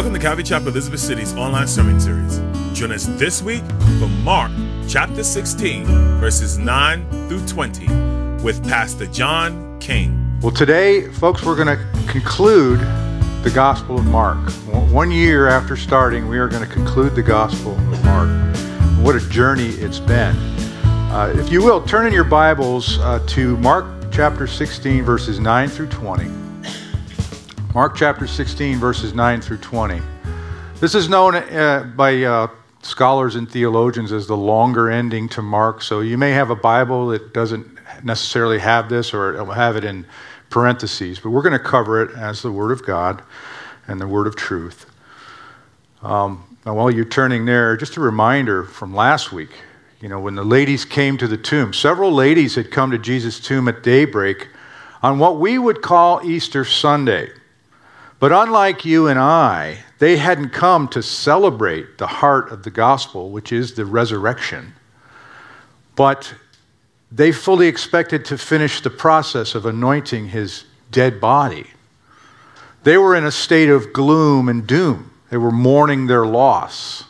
Welcome to Calvary Chapel Elizabeth City's online sermon series. Join us this week for Mark chapter 16, verses 9 through 20, with Pastor John King. Well, today, folks, we're going to conclude the Gospel of Mark. One year after starting, we are going to conclude the Gospel of Mark. What a journey it's been. Uh, if you will, turn in your Bibles uh, to Mark chapter 16, verses 9 through 20. Mark chapter 16, verses 9 through 20. This is known uh, by uh, scholars and theologians as the longer ending to Mark. So you may have a Bible that doesn't necessarily have this or have it in parentheses, but we're going to cover it as the Word of God and the Word of truth. Um, now, while you're turning there, just a reminder from last week. You know, when the ladies came to the tomb, several ladies had come to Jesus' tomb at daybreak on what we would call Easter Sunday. But unlike you and I, they hadn't come to celebrate the heart of the gospel, which is the resurrection. But they fully expected to finish the process of anointing his dead body. They were in a state of gloom and doom. They were mourning their loss.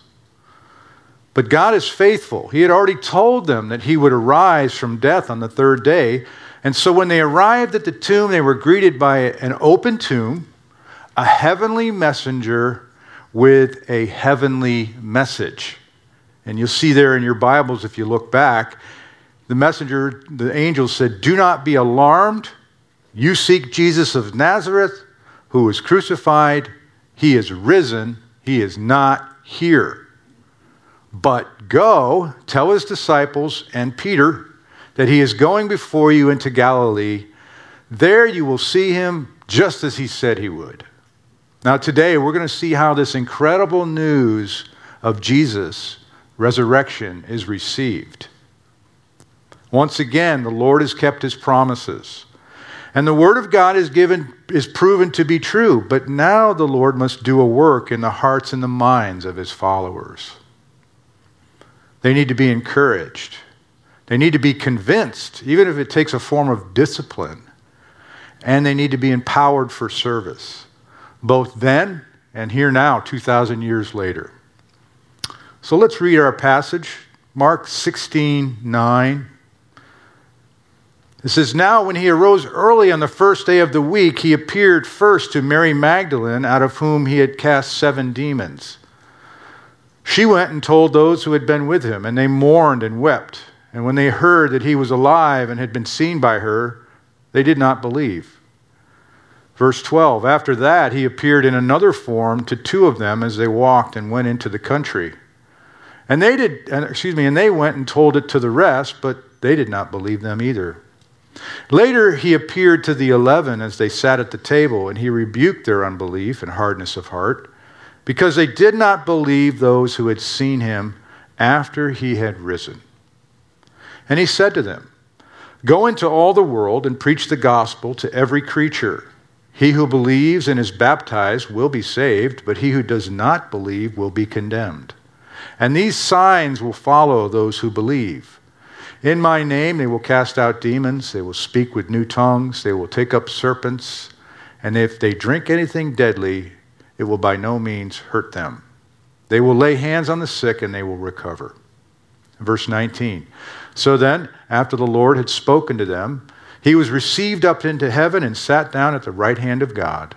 But God is faithful. He had already told them that he would arise from death on the third day. And so when they arrived at the tomb, they were greeted by an open tomb a heavenly messenger with a heavenly message. And you'll see there in your Bibles, if you look back, the messenger, the angel said, Do not be alarmed. You seek Jesus of Nazareth, who was crucified. He is risen. He is not here. But go, tell his disciples and Peter that he is going before you into Galilee. There you will see him just as he said he would. Now, today we're going to see how this incredible news of Jesus' resurrection is received. Once again, the Lord has kept his promises. And the word of God is given is proven to be true, but now the Lord must do a work in the hearts and the minds of his followers. They need to be encouraged. They need to be convinced, even if it takes a form of discipline. And they need to be empowered for service both then and here now, 2,000 years later. So let's read our passage, Mark 16 9. It says, Now when he arose early on the first day of the week, he appeared first to Mary Magdalene, out of whom he had cast seven demons. She went and told those who had been with him, and they mourned and wept. And when they heard that he was alive and had been seen by her, they did not believe. Verse 12 After that, he appeared in another form to two of them as they walked and went into the country. And they did, excuse me, and they went and told it to the rest, but they did not believe them either. Later, he appeared to the eleven as they sat at the table, and he rebuked their unbelief and hardness of heart, because they did not believe those who had seen him after he had risen. And he said to them, Go into all the world and preach the gospel to every creature. He who believes and is baptized will be saved, but he who does not believe will be condemned. And these signs will follow those who believe. In my name they will cast out demons, they will speak with new tongues, they will take up serpents, and if they drink anything deadly, it will by no means hurt them. They will lay hands on the sick and they will recover. Verse 19. So then, after the Lord had spoken to them, he was received up into heaven and sat down at the right hand of God.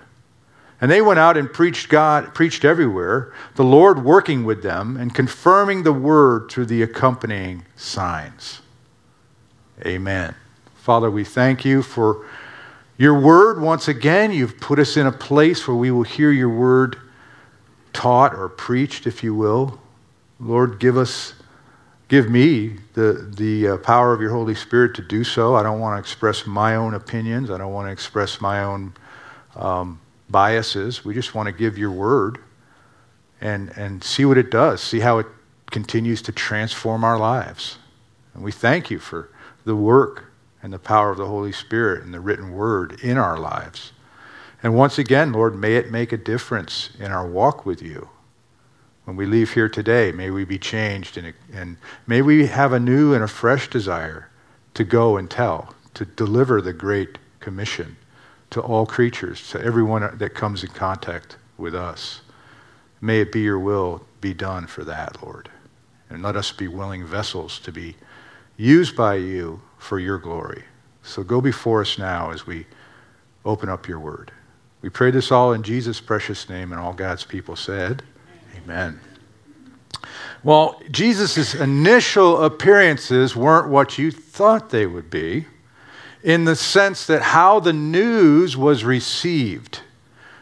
And they went out and preached God, preached everywhere, the Lord working with them and confirming the word through the accompanying signs. Amen. Father, we thank you for your word. Once again, you've put us in a place where we will hear your word taught or preached, if you will. Lord, give us give me the, the uh, power of your Holy Spirit to do so. I don't want to express my own opinions, I don't want to express my own um, biases. We just want to give your word and, and see what it does, see how it continues to transform our lives. And we thank you for the work and the power of the Holy Spirit and the written word in our lives. And once again, Lord, may it make a difference in our walk with you. When we leave here today, may we be changed and, and may we have a new and a fresh desire to go and tell, to deliver the Great Commission to all creatures, to everyone that comes in contact with us. May it be your will be done for that, Lord. And let us be willing vessels to be used by you for your glory. So go before us now as we open up your word. We pray this all in Jesus' precious name, and all God's people said, Amen. Well, Jesus' initial appearances weren't what you thought they would be, in the sense that how the news was received.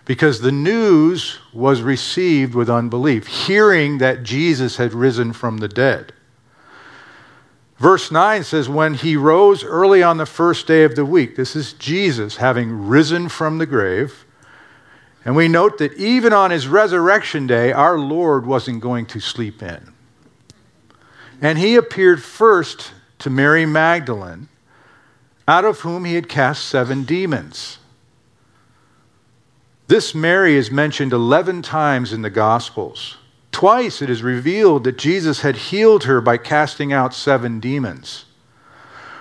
Because the news was received with unbelief, hearing that Jesus had risen from the dead. Verse 9 says, When he rose early on the first day of the week, this is Jesus having risen from the grave. And we note that even on his resurrection day, our Lord wasn't going to sleep in. And he appeared first to Mary Magdalene, out of whom he had cast seven demons. This Mary is mentioned 11 times in the Gospels. Twice it is revealed that Jesus had healed her by casting out seven demons.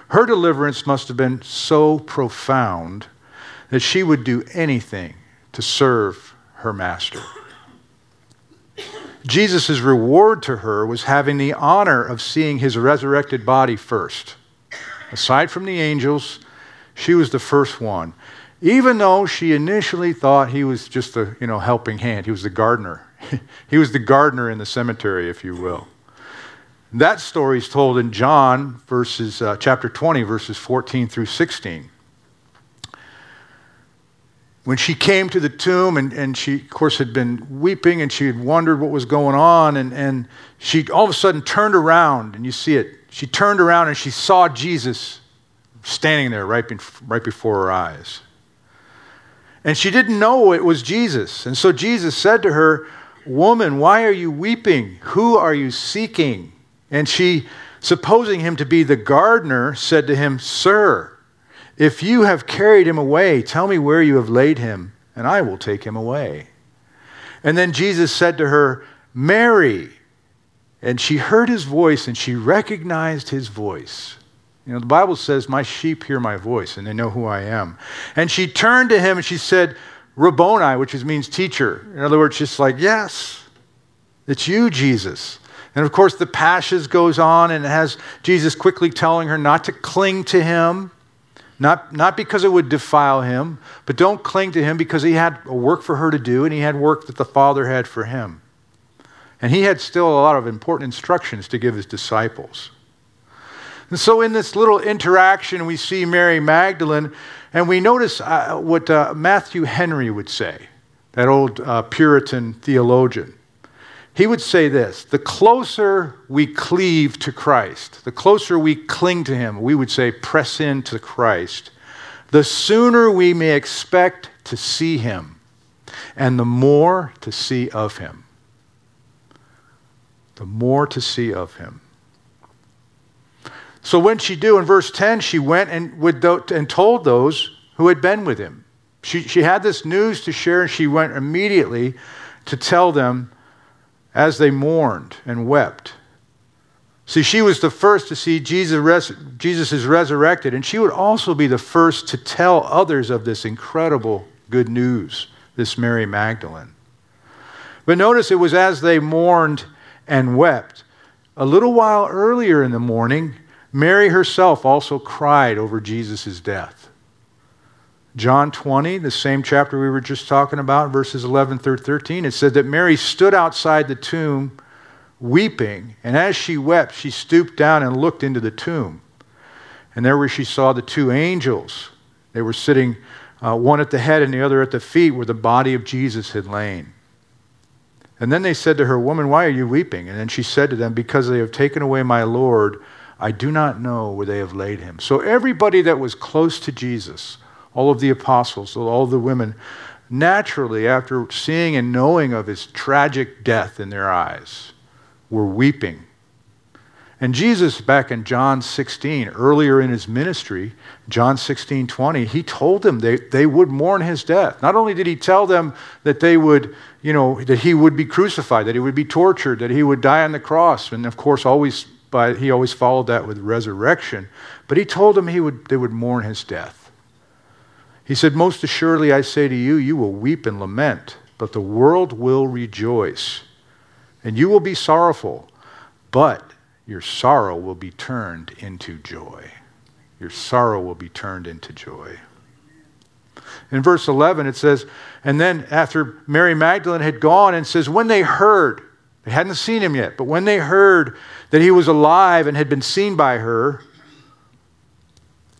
Her deliverance must have been so profound that she would do anything to serve her master. Jesus' reward to her was having the honor of seeing his resurrected body first. Aside from the angels, she was the first one. Even though she initially thought he was just a you know, helping hand, he was the gardener. he was the gardener in the cemetery, if you will. That story is told in John, verses, uh, chapter 20, verses 14 through 16. When she came to the tomb, and, and she, of course, had been weeping and she had wondered what was going on, and, and she all of a sudden turned around, and you see it. She turned around and she saw Jesus standing there right, right before her eyes. And she didn't know it was Jesus. And so Jesus said to her, Woman, why are you weeping? Who are you seeking? And she, supposing him to be the gardener, said to him, Sir, if you have carried him away, tell me where you have laid him, and I will take him away. And then Jesus said to her, Mary. And she heard his voice and she recognized his voice. You know, the Bible says, My sheep hear my voice and they know who I am. And she turned to him and she said, Rabboni, which means teacher. In other words, she's like, yes, it's you, Jesus. And of course, the passage goes on and it has Jesus quickly telling her not to cling to him, not, not because it would defile him, but don't cling to him because he had work for her to do and he had work that the Father had for him. And he had still a lot of important instructions to give his disciples. And so, in this little interaction, we see Mary Magdalene, and we notice uh, what uh, Matthew Henry would say, that old uh, Puritan theologian. He would say this the closer we cleave to Christ, the closer we cling to Him, we would say press into Christ, the sooner we may expect to see Him, and the more to see of Him. The more to see of Him. So when she do in verse 10, she went and, would and told those who had been with him. She, she had this news to share, and she went immediately to tell them as they mourned and wept. See, she was the first to see Jesus, res- Jesus is resurrected, and she would also be the first to tell others of this incredible good news, this Mary Magdalene. But notice it was as they mourned and wept. A little while earlier in the morning, Mary herself also cried over Jesus' death. John 20, the same chapter we were just talking about, verses 11 through 13, it said that Mary stood outside the tomb weeping, and as she wept, she stooped down and looked into the tomb. And there where she saw the two angels. They were sitting, uh, one at the head and the other at the feet, where the body of Jesus had lain. And then they said to her, Woman, why are you weeping? And then she said to them, Because they have taken away my Lord I do not know where they have laid him. So everybody that was close to Jesus, all of the apostles, all of the women, naturally, after seeing and knowing of his tragic death in their eyes, were weeping. And Jesus, back in John 16, earlier in his ministry, John 16, 20, he told them they, they would mourn his death. Not only did he tell them that they would, you know, that he would be crucified, that he would be tortured, that he would die on the cross, and of course, always but he always followed that with resurrection. But he told them he would, they would mourn his death. He said, Most assuredly I say to you, you will weep and lament, but the world will rejoice. And you will be sorrowful, but your sorrow will be turned into joy. Your sorrow will be turned into joy. In verse 11, it says, And then after Mary Magdalene had gone, and says, When they heard, they hadn't seen him yet, but when they heard that he was alive and had been seen by her,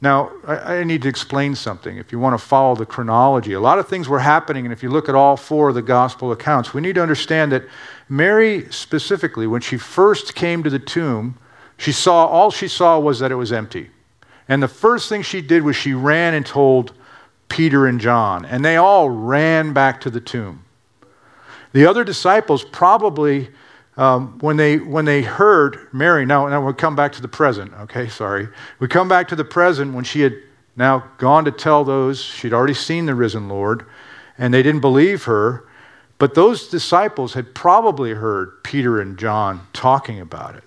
now, I, I, need to explain something if you want to follow the chronology. A lot of things were happening, and if you look at all four of the gospel accounts, we need to understand that Mary, specifically, when she first came to the tomb, she saw all she saw was that it was empty. And the first thing she did was she ran and told Peter and John, and they all ran back to the tomb. The other disciples probably, um, when, they, when they heard Mary, now, now we'll come back to the present, okay, sorry. We come back to the present when she had now gone to tell those, she'd already seen the risen Lord, and they didn't believe her. But those disciples had probably heard Peter and John talking about it.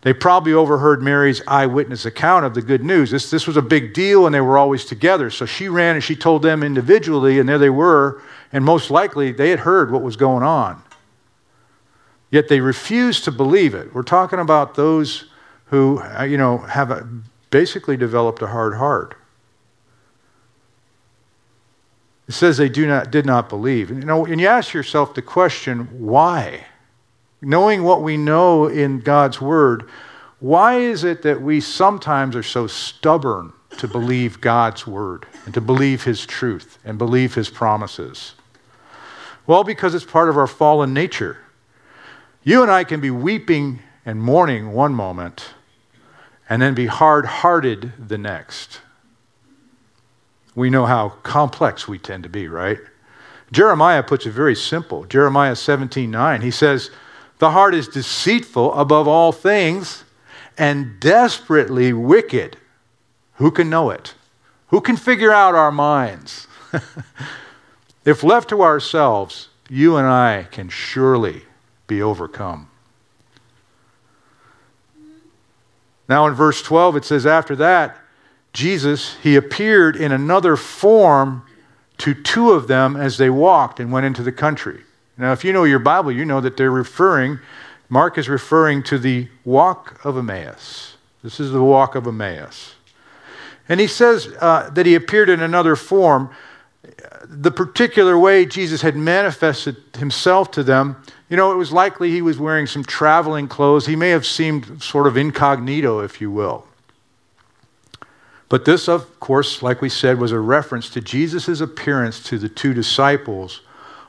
They probably overheard Mary's eyewitness account of the good news. This, this was a big deal, and they were always together. So she ran and she told them individually, and there they were, and most likely they had heard what was going on. Yet they refuse to believe it. We're talking about those who, uh, you know, have a, basically developed a hard heart. It says they do not, did not believe. And, you know, and you ask yourself the question, why? knowing what we know in God's Word, why is it that we sometimes are so stubborn to believe God's Word and to believe His truth and believe His promises? Well, because it's part of our fallen nature. You and I can be weeping and mourning one moment and then be hard hearted the next. We know how complex we tend to be, right? Jeremiah puts it very simple. Jeremiah 17 9, he says, the heart is deceitful above all things and desperately wicked. Who can know it? Who can figure out our minds? if left to ourselves, you and I can surely be overcome. Now, in verse 12, it says, After that, Jesus, he appeared in another form to two of them as they walked and went into the country. Now, if you know your Bible, you know that they're referring, Mark is referring to the walk of Emmaus. This is the walk of Emmaus. And he says uh, that he appeared in another form. The particular way Jesus had manifested himself to them, you know, it was likely he was wearing some traveling clothes. He may have seemed sort of incognito, if you will. But this, of course, like we said, was a reference to Jesus' appearance to the two disciples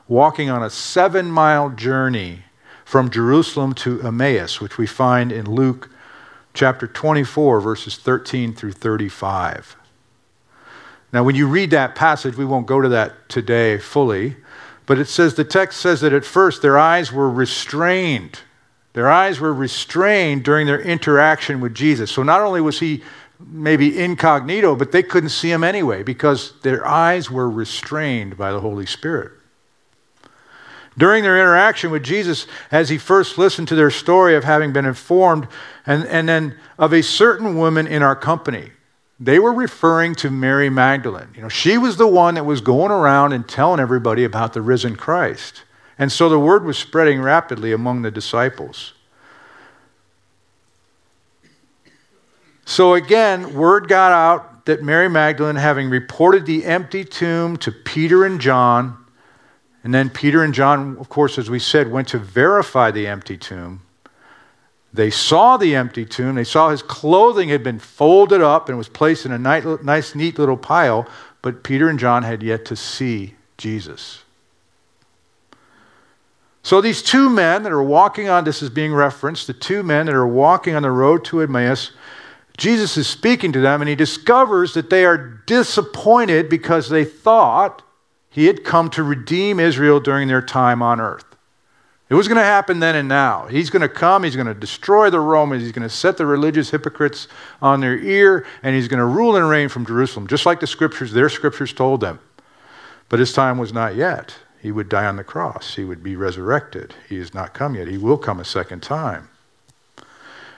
walking on a seven mile journey from Jerusalem to Emmaus, which we find in Luke chapter 24, verses 13 through 35. Now, when you read that passage, we won't go to that today fully, but it says the text says that at first their eyes were restrained. Their eyes were restrained during their interaction with Jesus. So not only was he maybe incognito, but they couldn't see him anyway because their eyes were restrained by the Holy Spirit. During their interaction with Jesus, as he first listened to their story of having been informed, and, and then of a certain woman in our company, they were referring to Mary Magdalene. You know, she was the one that was going around and telling everybody about the risen Christ. And so the word was spreading rapidly among the disciples. So again, word got out that Mary Magdalene, having reported the empty tomb to Peter and John, and then Peter and John, of course, as we said, went to verify the empty tomb. They saw the empty tomb. They saw his clothing had been folded up and was placed in a nice, neat little pile, but Peter and John had yet to see Jesus. So these two men that are walking on, this is being referenced, the two men that are walking on the road to Emmaus, Jesus is speaking to them and he discovers that they are disappointed because they thought he had come to redeem Israel during their time on earth. It was going to happen then and now. He's going to come, he's going to destroy the Romans, he's going to set the religious hypocrites on their ear, and he's going to rule and reign from Jerusalem, just like the scriptures, their scriptures told them. But his time was not yet. He would die on the cross, he would be resurrected. He has not come yet. He will come a second time.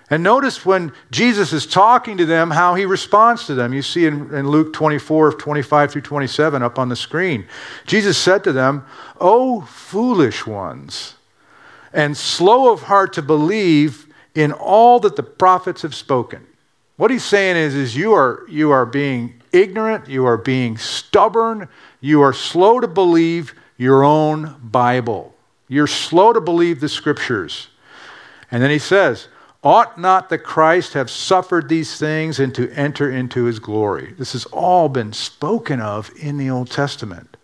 And notice when Jesus is talking to them, how he responds to them. You see in, in, Luke 24, 25 through 27 up on the screen. Jesus said to them, O foolish ones, and slow of heart to believe in all that the prophets have spoken. What he's saying is, is you, are, you are being ignorant, you are being stubborn, you are slow to believe your own Bible. You're slow to believe the scriptures. And then he says, Ought not the Christ have suffered these things and to enter into his glory? This has all been spoken of in the Old Testament.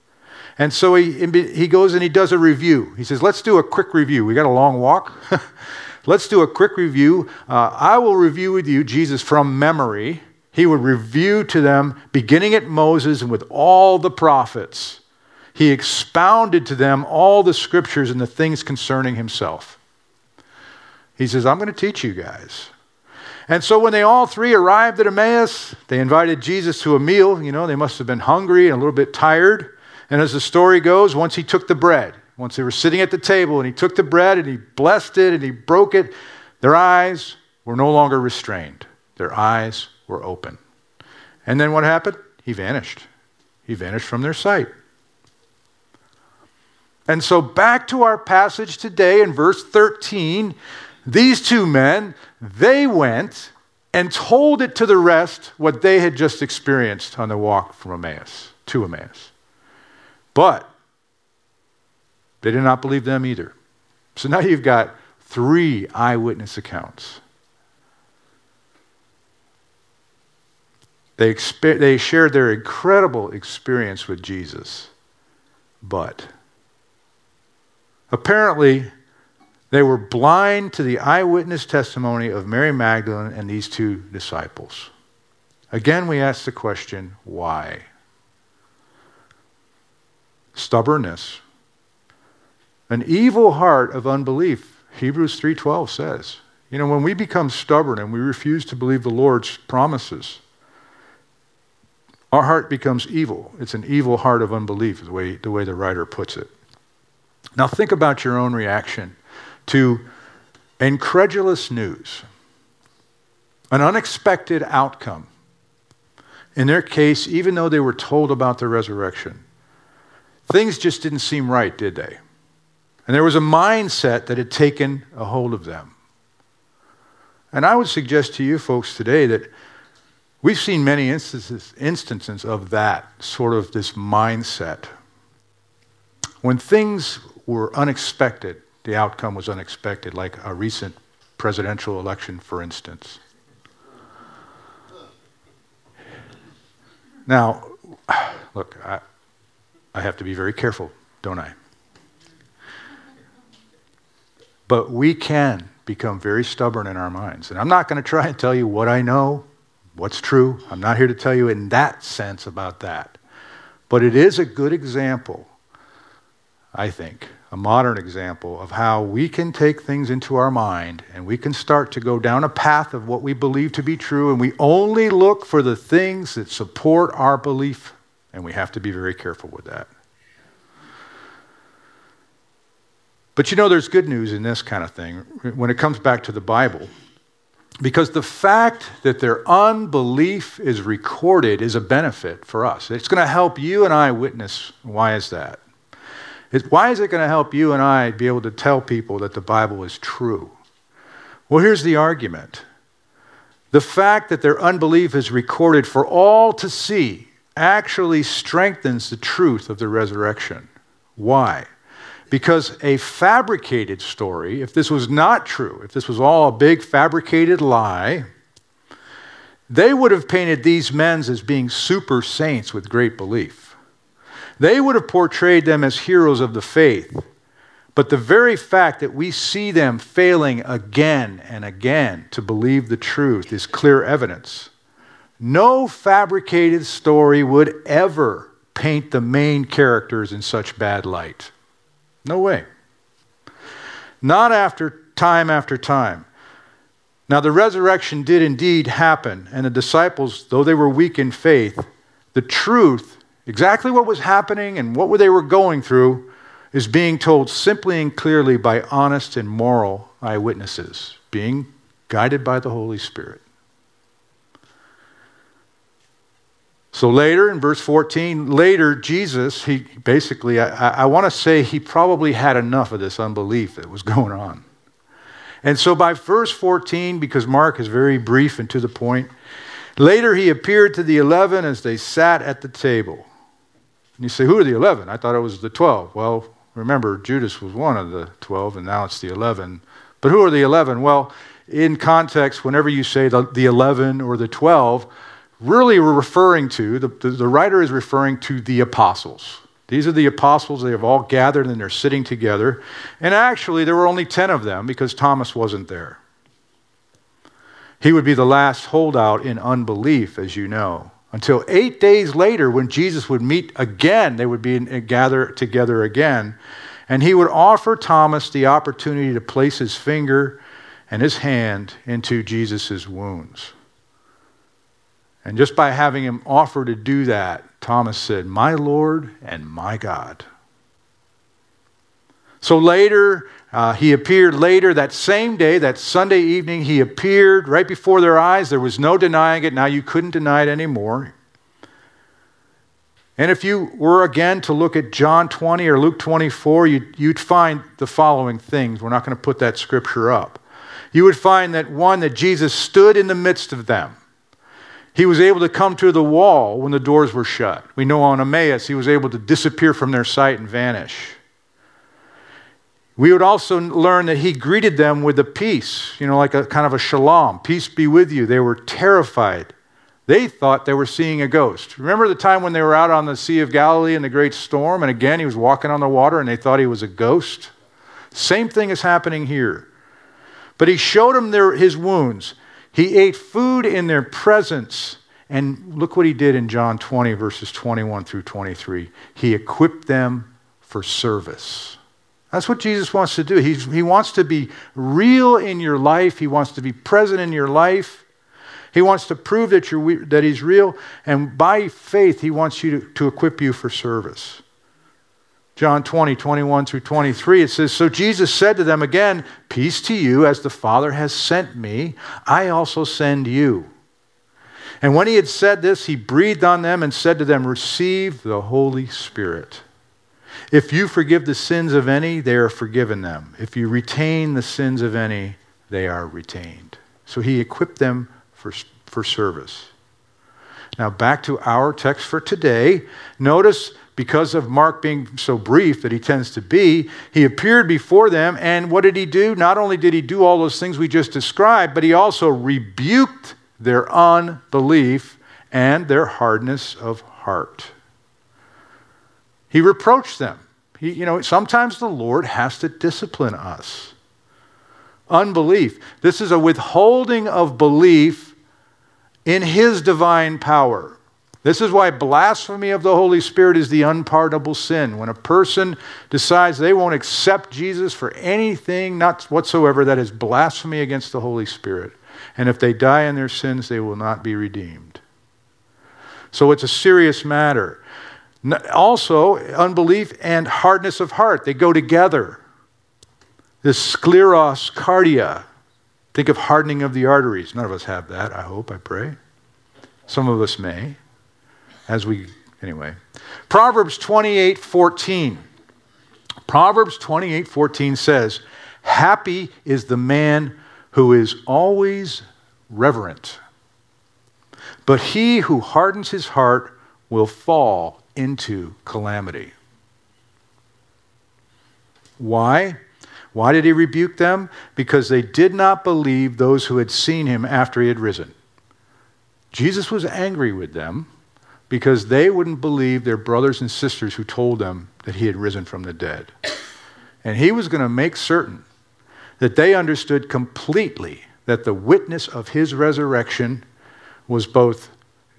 And so he, he goes and he does a review. He says, Let's do a quick review. We got a long walk. Let's do a quick review. Uh, I will review with you Jesus from memory. He would review to them, beginning at Moses and with all the prophets. He expounded to them all the scriptures and the things concerning himself. He says, I'm going to teach you guys. And so when they all three arrived at Emmaus, they invited Jesus to a meal. You know, they must have been hungry and a little bit tired. And as the story goes, once he took the bread, once they were sitting at the table and he took the bread and he blessed it and he broke it, their eyes were no longer restrained. Their eyes were open. And then what happened? He vanished. He vanished from their sight. And so, back to our passage today in verse 13, these two men, they went and told it to the rest what they had just experienced on the walk from Emmaus to Emmaus. But they did not believe them either. So now you've got three eyewitness accounts. They, they shared their incredible experience with Jesus, but apparently they were blind to the eyewitness testimony of Mary Magdalene and these two disciples. Again, we ask the question why? Stubbornness an evil heart of unbelief, Hebrews 3:12 says. You know, when we become stubborn and we refuse to believe the Lord's promises, our heart becomes evil. It's an evil heart of unbelief, the way, the way the writer puts it. Now, think about your own reaction to incredulous news, an unexpected outcome. In their case, even though they were told about the resurrection, things just didn't seem right, did they? And there was a mindset that had taken a hold of them. And I would suggest to you folks today that we've seen many instances, instances of that sort of this mindset. When things were unexpected, the outcome was unexpected, like a recent presidential election, for instance. Now, look, I, I have to be very careful, don't I? But we can become very stubborn in our minds. And I'm not going to try and tell you what I know, what's true. I'm not here to tell you in that sense about that. But it is a good example, I think, a modern example of how we can take things into our mind and we can start to go down a path of what we believe to be true, and we only look for the things that support our belief. And we have to be very careful with that. But you know, there's good news in this kind of thing when it comes back to the Bible. Because the fact that their unbelief is recorded is a benefit for us. It's going to help you and I witness. Why is that? Why is it going to help you and I be able to tell people that the Bible is true? Well, here's the argument the fact that their unbelief is recorded for all to see actually strengthens the truth of the resurrection. Why? Because a fabricated story, if this was not true, if this was all a big fabricated lie, they would have painted these men as being super saints with great belief. They would have portrayed them as heroes of the faith. But the very fact that we see them failing again and again to believe the truth is clear evidence. No fabricated story would ever paint the main characters in such bad light. No way. Not after time after time. Now, the resurrection did indeed happen, and the disciples, though they were weak in faith, the truth, exactly what was happening and what they were going through, is being told simply and clearly by honest and moral eyewitnesses, being guided by the Holy Spirit. So later in verse 14, later Jesus, he basically, I, I want to say he probably had enough of this unbelief that was going on. And so by verse 14, because Mark is very brief and to the point, later he appeared to the eleven as they sat at the table. And you say, Who are the eleven? I thought it was the twelve. Well, remember, Judas was one of the twelve, and now it's the eleven. But who are the eleven? Well, in context, whenever you say the, the eleven or the twelve, really referring to, the, the, writer is referring to the apostles. These are the apostles. They have all gathered and they're sitting together. And actually, there were only 10 of them because Thomas wasn't there. He would be the last holdout in unbelief, as you know. Until eight days later, when Jesus would meet again, they would be gather together again. And he would offer Thomas the opportunity to place his finger and his hand into Jesus' wounds. And just by having him offer to do that, Thomas said, My Lord and my God. So later, uh, he appeared later that same day, that Sunday evening, he appeared right before their eyes. There was no denying it. Now you couldn't deny it anymore. And if you were again to look at John 20 or Luke 24, you'd, you'd find the following things. We're not going to put that scripture up. You would find that one, that Jesus stood in the midst of them. He was able to come to the wall when the doors were shut. We know on Emmaus, he was able to disappear from their sight and vanish. We would also learn that he greeted them with a peace, you know, like a kind of a shalom. Peace be with you. They were terrified. They thought they were seeing a ghost. Remember the time when they were out on the Sea of Galilee in the great storm, and again he was walking on the water and they thought he was a ghost? Same thing is happening here. But he showed them their, his wounds. He ate food in their presence. And look what he did in John 20, verses 21 through 23. He equipped them for service. That's what Jesus wants to do. He's, he wants to be real in your life, He wants to be present in your life. He wants to prove that, you're, that He's real. And by faith, He wants you to, to equip you for service. John 20, 21 through 23, it says, So Jesus said to them again, Peace to you, as the Father has sent me, I also send you. And when he had said this, he breathed on them and said to them, Receive the Holy Spirit. If you forgive the sins of any, they are forgiven them. If you retain the sins of any, they are retained. So he equipped them for, for service. Now, back to our text for today. Notice because of Mark being so brief that he tends to be, he appeared before them. And what did he do? Not only did he do all those things we just described, but he also rebuked their unbelief and their hardness of heart. He reproached them. He, you know, sometimes the Lord has to discipline us. Unbelief. This is a withholding of belief in his divine power. This is why blasphemy of the Holy Spirit is the unpardonable sin. When a person decides they won't accept Jesus for anything, not whatsoever, that is blasphemy against the Holy Spirit. And if they die in their sins, they will not be redeemed. So it's a serious matter. Also, unbelief and hardness of heart, they go together. This scleros cardia. Think of hardening of the arteries. None of us have that, I hope, I pray. Some of us may as we, anyway. Proverbs 28 14. Proverbs 28 14 says, Happy is the man who is always reverent, but he who hardens his heart will fall into calamity. Why? Why did he rebuke them? Because they did not believe those who had seen him after he had risen. Jesus was angry with them because they wouldn't believe their brothers and sisters who told them that he had risen from the dead. And he was going to make certain that they understood completely that the witness of his resurrection was both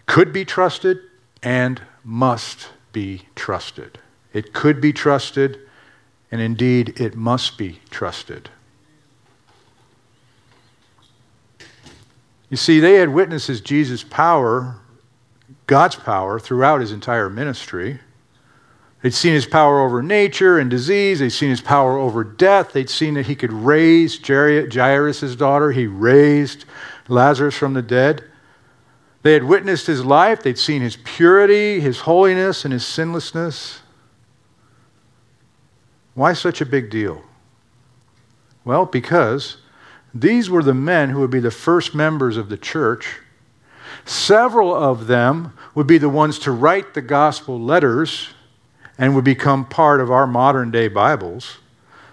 could be trusted and must be trusted. It could be trusted, and indeed it must be trusted. You see, they had witnessed Jesus' power God's power throughout his entire ministry. They'd seen his power over nature and disease. They'd seen his power over death. They'd seen that he could raise Jairus' daughter. He raised Lazarus from the dead. They had witnessed his life. They'd seen his purity, his holiness, and his sinlessness. Why such a big deal? Well, because these were the men who would be the first members of the church. Several of them would be the ones to write the gospel letters and would become part of our modern day Bibles.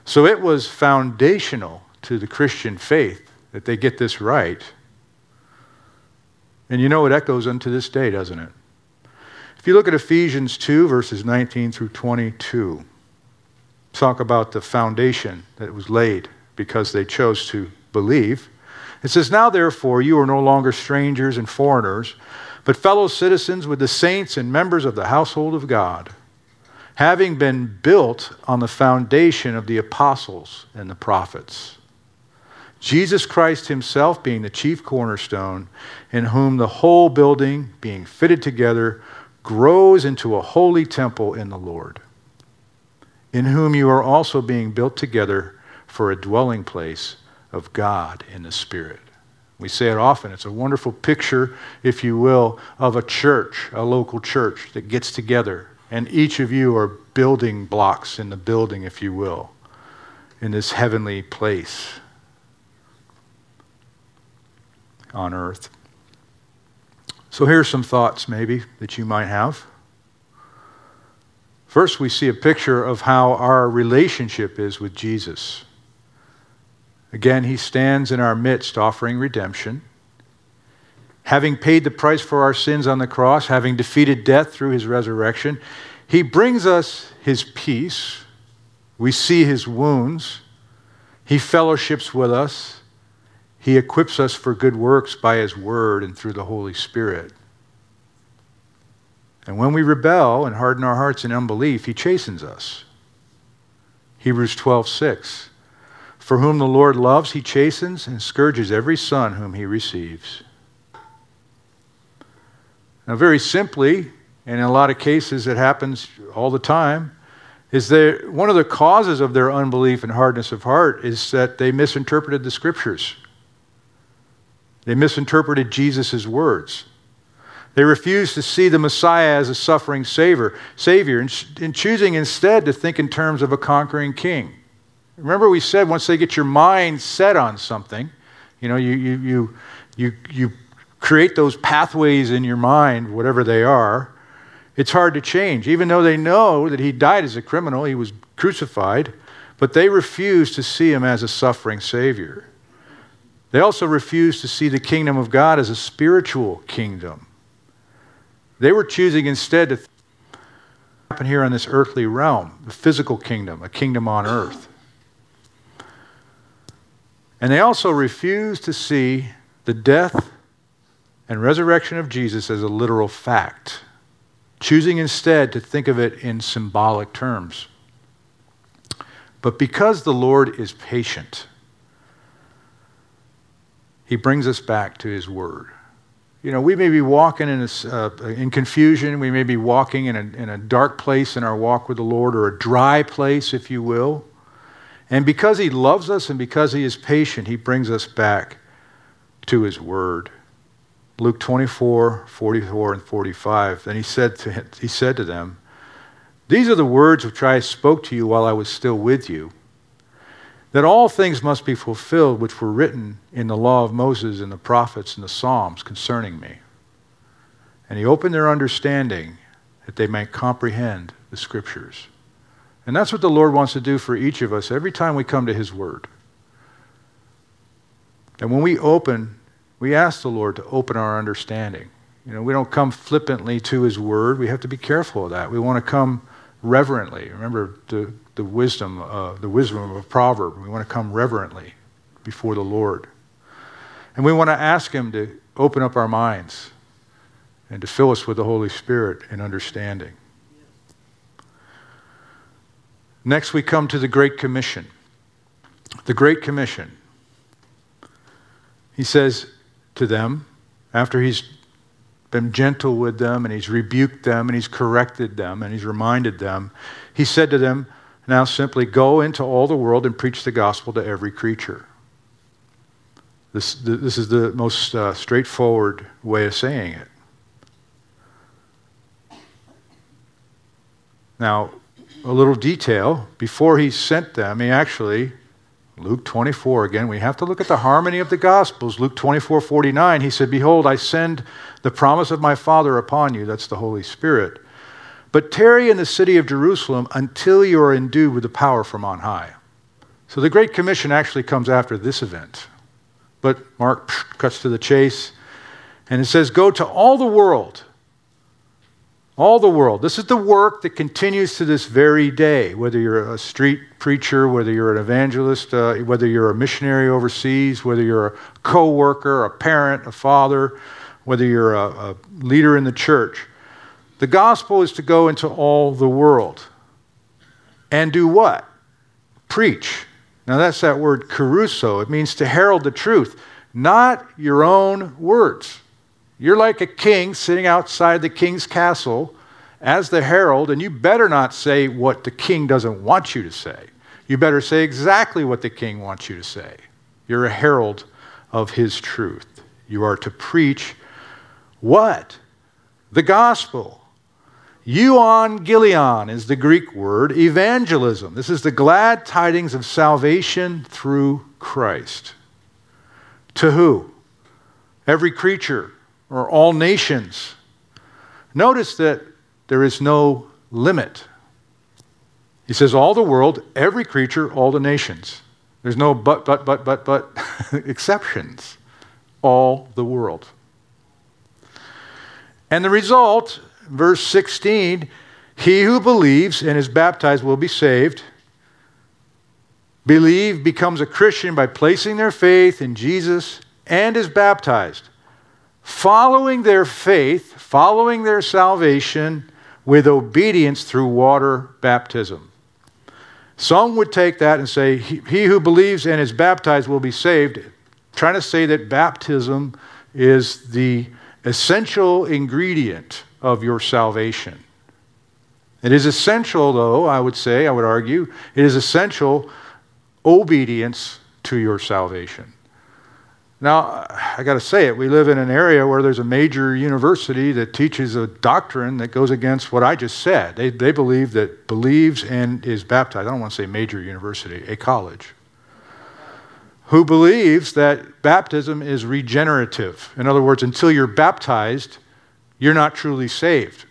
So it was foundational to the Christian faith that they get this right. And you know it echoes unto this day, doesn't it? If you look at Ephesians 2, verses 19 through 22, talk about the foundation that was laid because they chose to believe. It says, Now therefore you are no longer strangers and foreigners, but fellow citizens with the saints and members of the household of God having been built on the foundation of the apostles and the prophets. Jesus Christ Himself being the chief cornerstone, in whom the whole building, being fitted together, grows into a holy temple in the Lord, in whom you are also being built together for a dwelling place of God in the Spirit. We say it often. It's a wonderful picture, if you will, of a church, a local church that gets together and each of you are building blocks in the building, if you will, in this heavenly place on earth. So here's some thoughts, maybe, that you might have. First, we see a picture of how our relationship is with Jesus. Again, he stands in our midst offering redemption. Having paid the price for our sins on the cross, having defeated death through his resurrection, he brings us his peace. We see his wounds. He fellowships with us. He equips us for good works by his word and through the Holy Spirit. And when we rebel and harden our hearts in unbelief, he chastens us. Hebrews 12, 6. For whom the Lord loves, he chastens and scourges every son whom he receives. Now, very simply, and in a lot of cases it happens all the time, is that one of the causes of their unbelief and hardness of heart is that they misinterpreted the scriptures. They misinterpreted Jesus' words. They refused to see the Messiah as a suffering savior, savior in choosing instead to think in terms of a conquering king. Remember, we said once they get your mind set on something, you know, you, you, you, you, you create those pathways in your mind, whatever they are, it's hard to change. Even though they know that he died as a criminal, he was crucified, but they refuse to see him as a suffering Savior. They also refuse to see the kingdom of God as a spiritual kingdom. They were choosing instead to happen here on this earthly realm, the physical kingdom, a kingdom on earth. And they also refuse to see the death and resurrection of Jesus as a literal fact, choosing instead to think of it in symbolic terms. But because the Lord is patient, he brings us back to his word. You know, we may be walking in, a, uh, in confusion. We may be walking in a, in a dark place in our walk with the Lord, or a dry place, if you will. And because he loves us and because he is patient, he brings us back to his word. Luke 24, 44, and 45. Then he said to, him, he said to them, These are the words which I spoke to you while I was still with you, that all things must be fulfilled which were written in the law of Moses and the prophets and the Psalms concerning me. And he opened their understanding that they might comprehend the scriptures. And that's what the Lord wants to do for each of us every time we come to his word. And when we open we ask the Lord to open our understanding. You know, we don't come flippantly to His Word. We have to be careful of that. We want to come reverently. Remember the, the wisdom, uh, the wisdom of a proverb. We want to come reverently before the Lord, and we want to ask Him to open up our minds and to fill us with the Holy Spirit and understanding. Next, we come to the Great Commission. The Great Commission. He says, to them after he's been gentle with them, and he's rebuked them, and he's corrected them, and he's reminded them. He said to them, Now simply go into all the world and preach the gospel to every creature. This, this is the most uh, straightforward way of saying it. Now, a little detail before he sent them, he actually, Luke 24 again, we have to look at the harmony of the Gospels. Luke 24 49, he said, Behold, I send the promise of my Father upon you. That's the Holy Spirit. But tarry in the city of Jerusalem until you are endued with the power from on high. So the Great Commission actually comes after this event. But Mark cuts to the chase, and it says, Go to all the world all the world. This is the work that continues to this very day, whether you're a street preacher, whether you're an evangelist, uh, whether you're a missionary overseas, whether you're a co worker, a parent, a father, whether you're a, a leader in the church. The gospel is to go into all the world and do what? Preach. Now, that's that word kerusso. It means to herald the truth, not your own words. You're like a king sitting outside the king's castle as the herald, and you better not say what the king doesn't want you to say. You better say exactly what the king wants you to say. You're a herald of his truth. You are to preach what? The gospel. Euangelion is the Greek word, evangelism. This is the glad tidings of salvation through Christ. To who? Every creature, or all nations. Notice that there is no limit. He says, all the world, every creature, all the nations. There's no but, but, but, but, but exceptions. All the world. And the result, verse 16, he who believes and is baptized will be saved. Believe becomes a Christian by placing their faith in Jesus and is baptized following their faith, following their salvation with obedience through water baptism. Some would take that and say, He who believes and is baptized will be saved, trying to say that baptism is the essential ingredient of your salvation. It is essential, though, I would say, I would argue, it is essential obedience to your salvation. Now, I got to say it, we live in an area where there's a major university that teaches a doctrine that goes against what I just said. They, they believe that believes and is baptized. I don't want to say major university, a college. Who believes that baptism is regenerative. In other words, until you're baptized, you're not truly saved.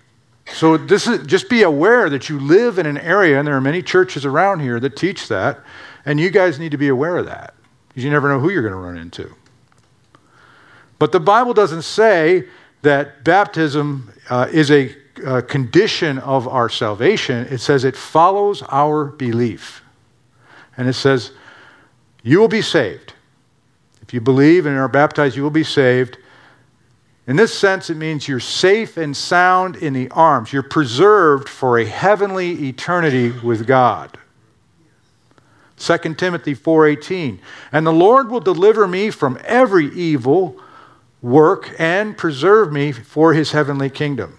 So this is just be aware that you live in an area, and there are many churches around here that teach that, and you guys need to be aware of that because you never know who you're going to run into. But the Bible doesn't say that baptism uh, is a, a condition of our salvation. It says it follows our belief. And it says, You will be saved. If you believe and are baptized, you will be saved. In this sense, it means you're safe and sound in the arms. You're preserved for a heavenly eternity with God. 2 Timothy 4:18 And the Lord will deliver me from every evil work and preserve me for his heavenly kingdom.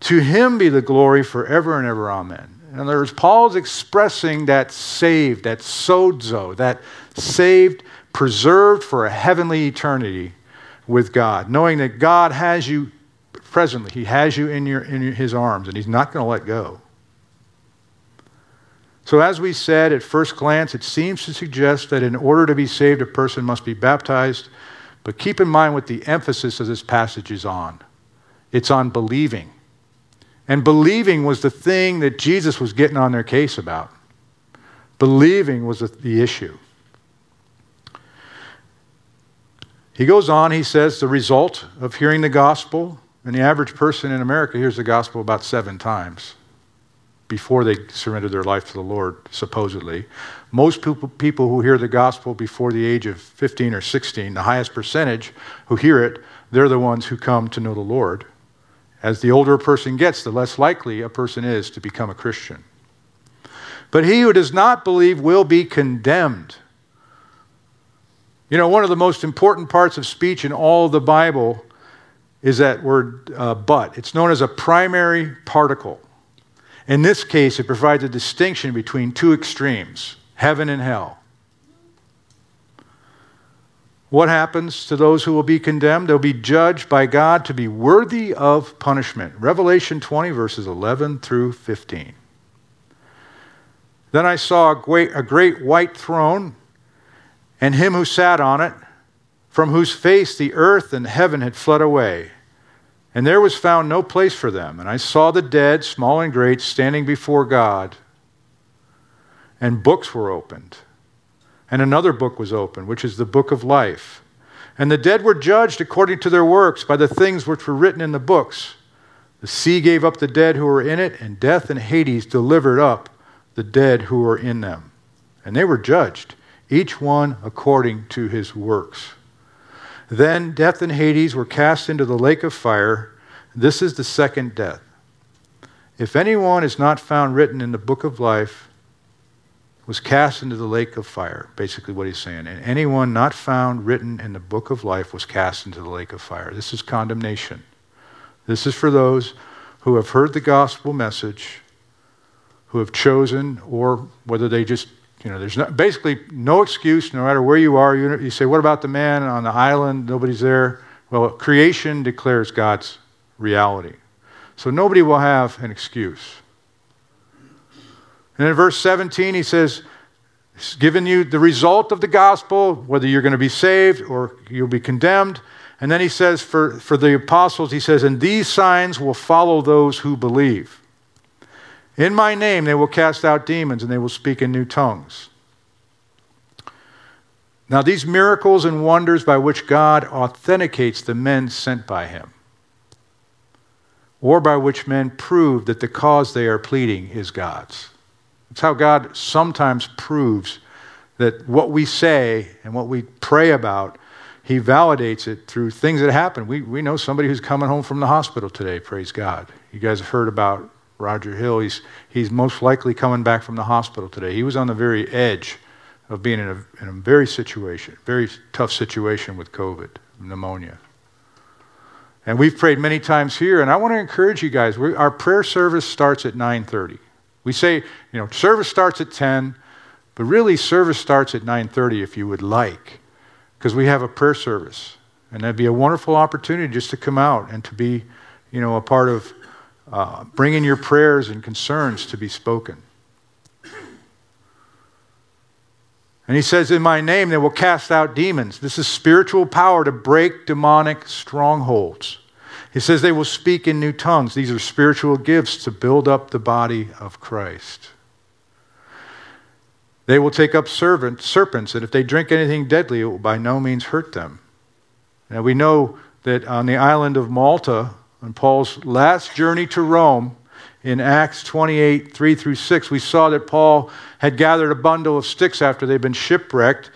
To him be the glory forever and ever. Amen. In other words, Paul's expressing that saved, that sozo, that saved, preserved for a heavenly eternity with God, knowing that God has you presently. He has you in, your, in his arms, and he's not going to let go. So, as we said at first glance, it seems to suggest that in order to be saved, a person must be baptized but keep in mind what the emphasis of this passage is on it's on believing. And believing was the thing that Jesus was getting on their case about. Believing was the issue. He goes on, he says, the result of hearing the gospel, and the average person in America hears the gospel about seven times before they surrendered their life to the Lord, supposedly. Most people, people who hear the gospel before the age of 15 or 16, the highest percentage who hear it, they're the ones who come to know the Lord. As the older a person gets, the less likely a person is to become a Christian. But he who does not believe will be condemned. You know, one of the most important parts of speech in all the Bible is that word uh, but. It's known as a primary particle. In this case, it provides a distinction between two extremes heaven and hell. What happens to those who will be condemned? They'll be judged by God to be worthy of punishment. Revelation 20, verses 11 through 15. Then I saw a great, a great white throne, and him who sat on it, from whose face the earth and heaven had fled away. And there was found no place for them. And I saw the dead, small and great, standing before God. And books were opened. And another book was opened, which is the book of life. And the dead were judged according to their works by the things which were written in the books. The sea gave up the dead who were in it, and death and Hades delivered up the dead who were in them. And they were judged, each one according to his works. Then death and Hades were cast into the lake of fire. This is the second death. If anyone is not found written in the book of life, was cast into the lake of fire. Basically, what he's saying. And anyone not found written in the book of life was cast into the lake of fire. This is condemnation. This is for those who have heard the gospel message, who have chosen, or whether they just, you know, there's no, basically no excuse, no matter where you are. You, you say, what about the man on the island? Nobody's there. Well, creation declares God's reality. So nobody will have an excuse. And in verse 17, he says, He's given you the result of the gospel, whether you're going to be saved or you'll be condemned. And then he says, for, for the apostles, he says, And these signs will follow those who believe. In my name they will cast out demons and they will speak in new tongues. Now, these miracles and wonders by which God authenticates the men sent by him, or by which men prove that the cause they are pleading is God's. It's how God sometimes proves that what we say and what we pray about, He validates it through things that happen. We, we know somebody who's coming home from the hospital today, praise God. You guys have heard about Roger Hill. He's, he's most likely coming back from the hospital today. He was on the very edge of being in a, in a very situation, very tough situation with COVID, pneumonia. And we've prayed many times here, and I want to encourage you guys. our prayer service starts at 9:30. We say, you know, service starts at 10, but really service starts at 9:30 if you would like, because we have a prayer service, and that'd be a wonderful opportunity just to come out and to be, you know, a part of uh, bringing your prayers and concerns to be spoken. And he says, In my name they will cast out demons. This is spiritual power to break demonic strongholds. He says they will speak in new tongues. These are spiritual gifts to build up the body of Christ. They will take up serpents, and if they drink anything deadly, it will by no means hurt them. Now we know that on the island of Malta, on Paul's last journey to Rome, in Acts 28 3 through 6, we saw that Paul had gathered a bundle of sticks after they'd been shipwrecked.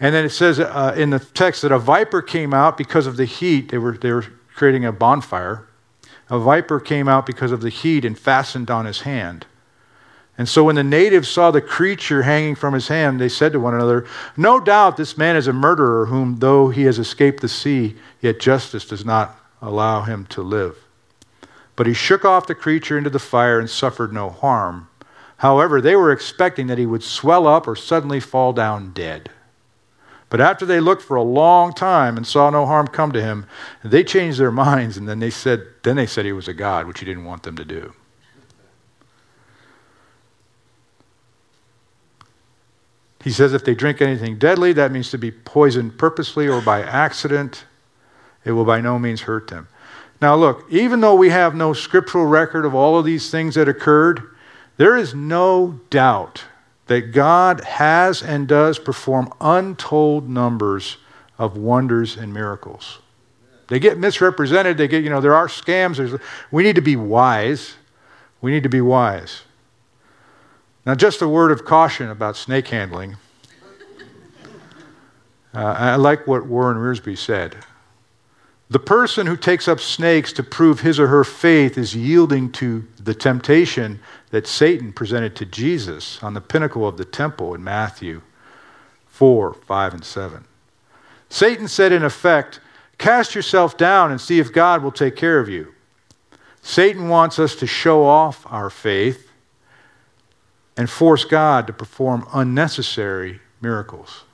And then it says uh, in the text that a viper came out because of the heat. They were, they were creating a bonfire. A viper came out because of the heat and fastened on his hand. And so when the natives saw the creature hanging from his hand, they said to one another, No doubt this man is a murderer, whom though he has escaped the sea, yet justice does not allow him to live. But he shook off the creature into the fire and suffered no harm. However, they were expecting that he would swell up or suddenly fall down dead. But after they looked for a long time and saw no harm come to him, they changed their minds and then they said then they said he was a god, which he didn't want them to do. He says if they drink anything deadly, that means to be poisoned purposely or by accident, it will by no means hurt them. Now, look, even though we have no scriptural record of all of these things that occurred, there is no doubt that God has and does perform untold numbers of wonders and miracles. They get misrepresented. They get, you know, there are scams. There's, we need to be wise. We need to be wise. Now, just a word of caution about snake handling. Uh, I like what Warren Wiersbe said. The person who takes up snakes to prove his or her faith is yielding to the temptation that Satan presented to Jesus on the pinnacle of the temple in Matthew 4, 5, and 7. Satan said, in effect, Cast yourself down and see if God will take care of you. Satan wants us to show off our faith and force God to perform unnecessary miracles.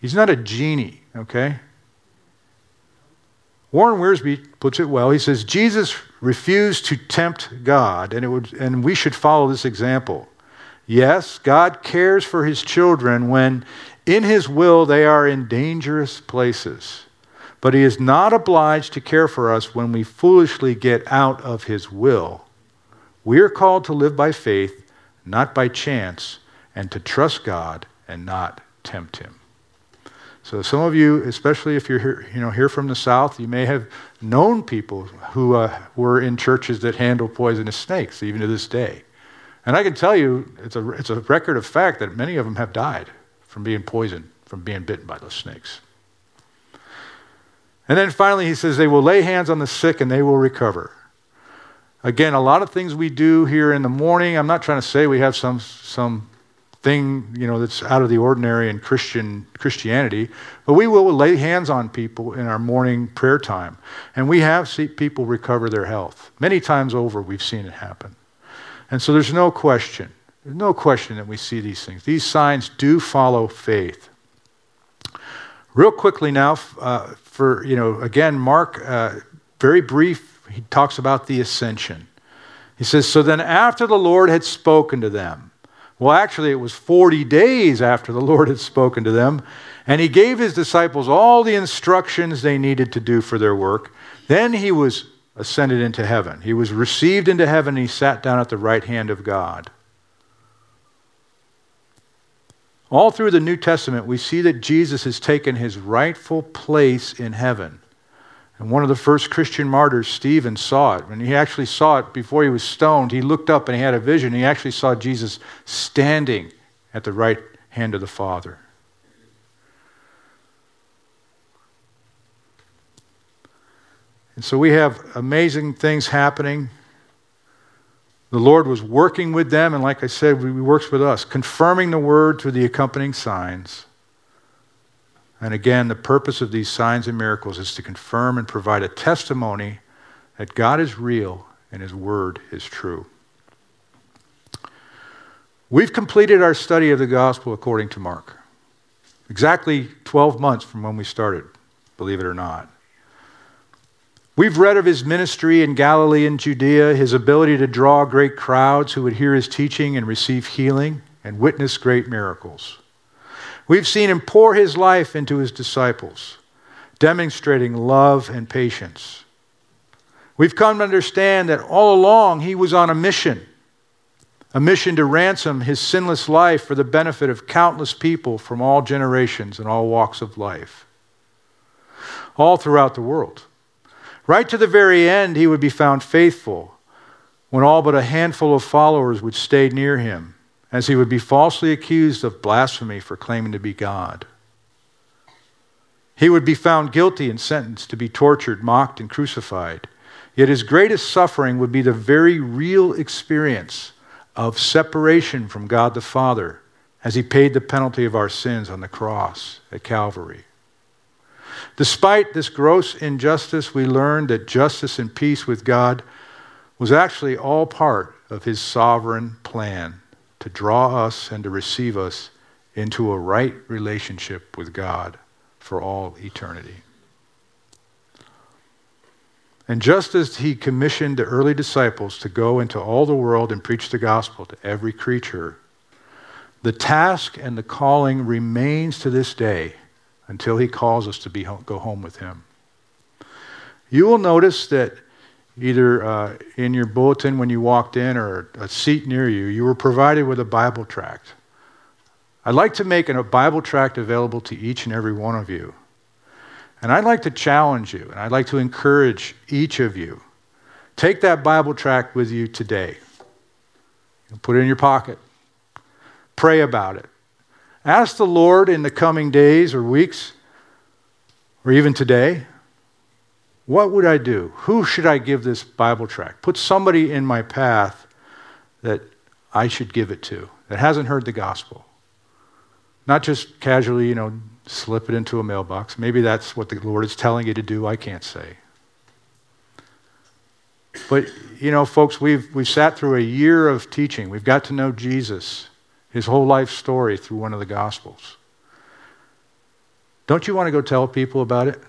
He's not a genie, okay? Warren Wiersbe puts it well. He says Jesus refused to tempt God, and, it would, and we should follow this example. Yes, God cares for his children when in his will they are in dangerous places. But he is not obliged to care for us when we foolishly get out of his will. We are called to live by faith, not by chance, and to trust God and not tempt him. So some of you, especially if you're here, you know, here from the south, you may have known people who uh, were in churches that handle poisonous snakes, even to this day. And I can tell you, it's a, it's a record of fact that many of them have died from being poisoned, from being bitten by those snakes. And then finally, he says, they will lay hands on the sick and they will recover. Again, a lot of things we do here in the morning, I'm not trying to say we have some, some thing you know, that's out of the ordinary in Christian Christianity, but we will lay hands on people in our morning prayer time. And we have seen people recover their health. Many times over, we've seen it happen. And so there's no question, there's no question that we see these things. These signs do follow faith. Real quickly now, uh, for, you know, again, Mark, uh, very brief, he talks about the ascension. He says, So then after the Lord had spoken to them, well, actually, it was 40 days after the Lord had spoken to them, and he gave his disciples all the instructions they needed to do for their work. Then he was ascended into heaven. He was received into heaven, and he sat down at the right hand of God. All through the New Testament, we see that Jesus has taken his rightful place in heaven. And one of the first Christian martyrs, Stephen, saw it. When he actually saw it before he was stoned, he looked up and he had a vision. He actually saw Jesus standing at the right hand of the Father. And so we have amazing things happening the Lord was working with them, and like I said, He works with us, confirming the word through the accompanying signs. And again, the purpose of these signs and miracles is to confirm and provide a testimony that God is real and His word is true. We've completed our study of the gospel according to Mark. Exactly 12 months from when we started, believe it or not. We've read of his ministry in Galilee and Judea, his ability to draw great crowds who would hear his teaching and receive healing and witness great miracles. We've seen him pour his life into his disciples, demonstrating love and patience. We've come to understand that all along he was on a mission, a mission to ransom his sinless life for the benefit of countless people from all generations and all walks of life, all throughout the world. Right to the very end, he would be found faithful when all but a handful of followers would stay near him, as he would be falsely accused of blasphemy for claiming to be God. He would be found guilty and sentenced to be tortured, mocked, and crucified. Yet his greatest suffering would be the very real experience of separation from God the Father as he paid the penalty of our sins on the cross at Calvary. Despite this gross injustice, we learned that justice and peace with God was actually all part of his sovereign plan to draw us and to receive us into a right relationship with God for all eternity. And just as he commissioned the early disciples to go into all the world and preach the gospel to every creature, the task and the calling remains to this day until he calls us to be go home with him. You will notice that either uh, in your bulletin when you walked in or a seat near you, you were provided with a Bible tract. I'd like to make a Bible tract available to each and every one of you. And I'd like to challenge you, and I'd like to encourage each of you. Take that Bible tract with you today. Put it in your pocket. Pray about it. Ask the Lord in the coming days or weeks, or even today, what would I do? Who should I give this Bible tract? Put somebody in my path that I should give it to that hasn't heard the gospel. Not just casually, you know, slip it into a mailbox. Maybe that's what the Lord is telling you to do. I can't say. But, you know, folks, we've, we've sat through a year of teaching. We've got to know Jesus, his whole life story through one of the Gospels. Don't you want to go tell people about it?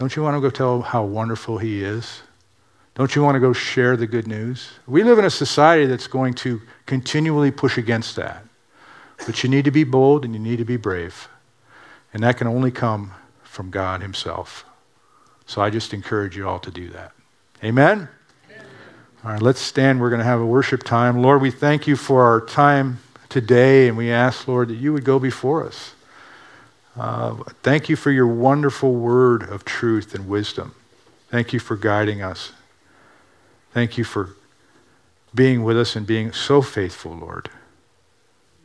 Don't you want to go tell how wonderful he is? Don't you want to go share the good news? We live in a society that's going to continually push against that. But you need to be bold and you need to be brave. And that can only come from God Himself. So I just encourage you all to do that. Amen? Amen. All right, let's stand. We're going to have a worship time. Lord, we thank you for our time today, and we ask, Lord, that you would go before us. Uh, thank you for your wonderful word of truth and wisdom. Thank you for guiding us. Thank you for being with us and being so faithful, Lord.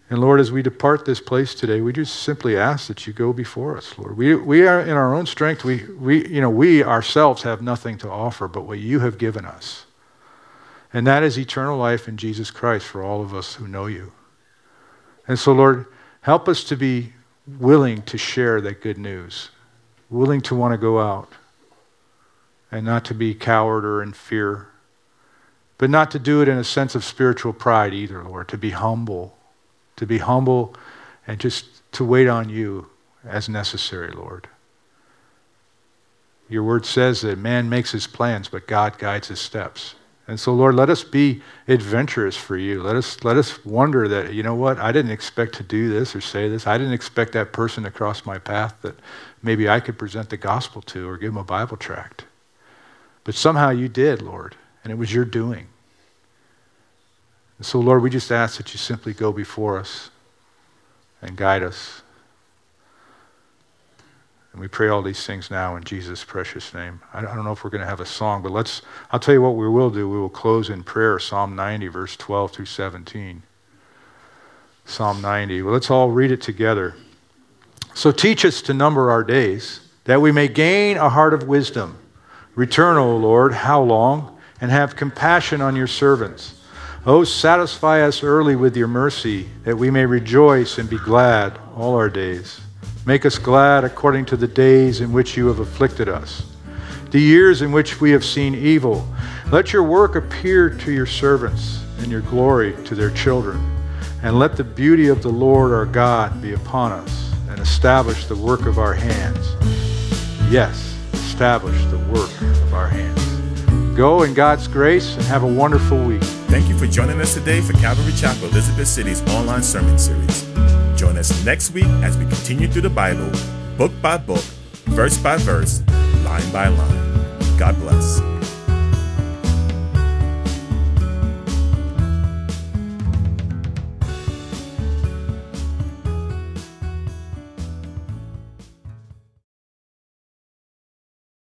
And Lord, as we depart this place today, we just simply ask that you go before us, Lord. We, we are in our own strength. We, we, you know, we ourselves have nothing to offer but what you have given us. And that is eternal life in Jesus Christ for all of us who know you. And so, Lord, help us to be willing to share that good news, willing to want to go out and not to be coward or in fear, but not to do it in a sense of spiritual pride either, Lord, to be humble to be humble and just to wait on you as necessary, Lord. Your word says that man makes his plans, but God guides his steps. And so, Lord, let us be adventurous for you. Let us, let us wonder that, you know what, I didn't expect to do this or say this. I didn't expect that person to cross my path that maybe I could present the gospel to or give them a Bible tract. But somehow you did, Lord, and it was your doing. And so, Lord, we just ask that you simply go before us and guide us. And we pray all these things now in Jesus' precious name. I don't know if we're going to have a song, but let's, I'll tell you what we will do. We will close in prayer, Psalm 90, verse 12 through 17. Psalm 90. Well, let's all read it together. So teach us to number our days, that we may gain a heart of wisdom. Return, O Lord, how long? And have compassion on your servants. Oh, satisfy us early with your mercy, that we may rejoice and be glad all our days. Make us glad according to the days in which you have afflicted us, the years in which we have seen evil. Let your work appear to your servants, and your glory to their children. And let the beauty of the Lord our God be upon us, and establish the work of our hands. Yes, establish the work of our hands. Go in God's grace and have a wonderful week. Thank you for joining us today for Calvary Chapel Elizabeth City's online sermon series. Join us next week as we continue through the Bible, book by book, verse by verse, line by line. God bless.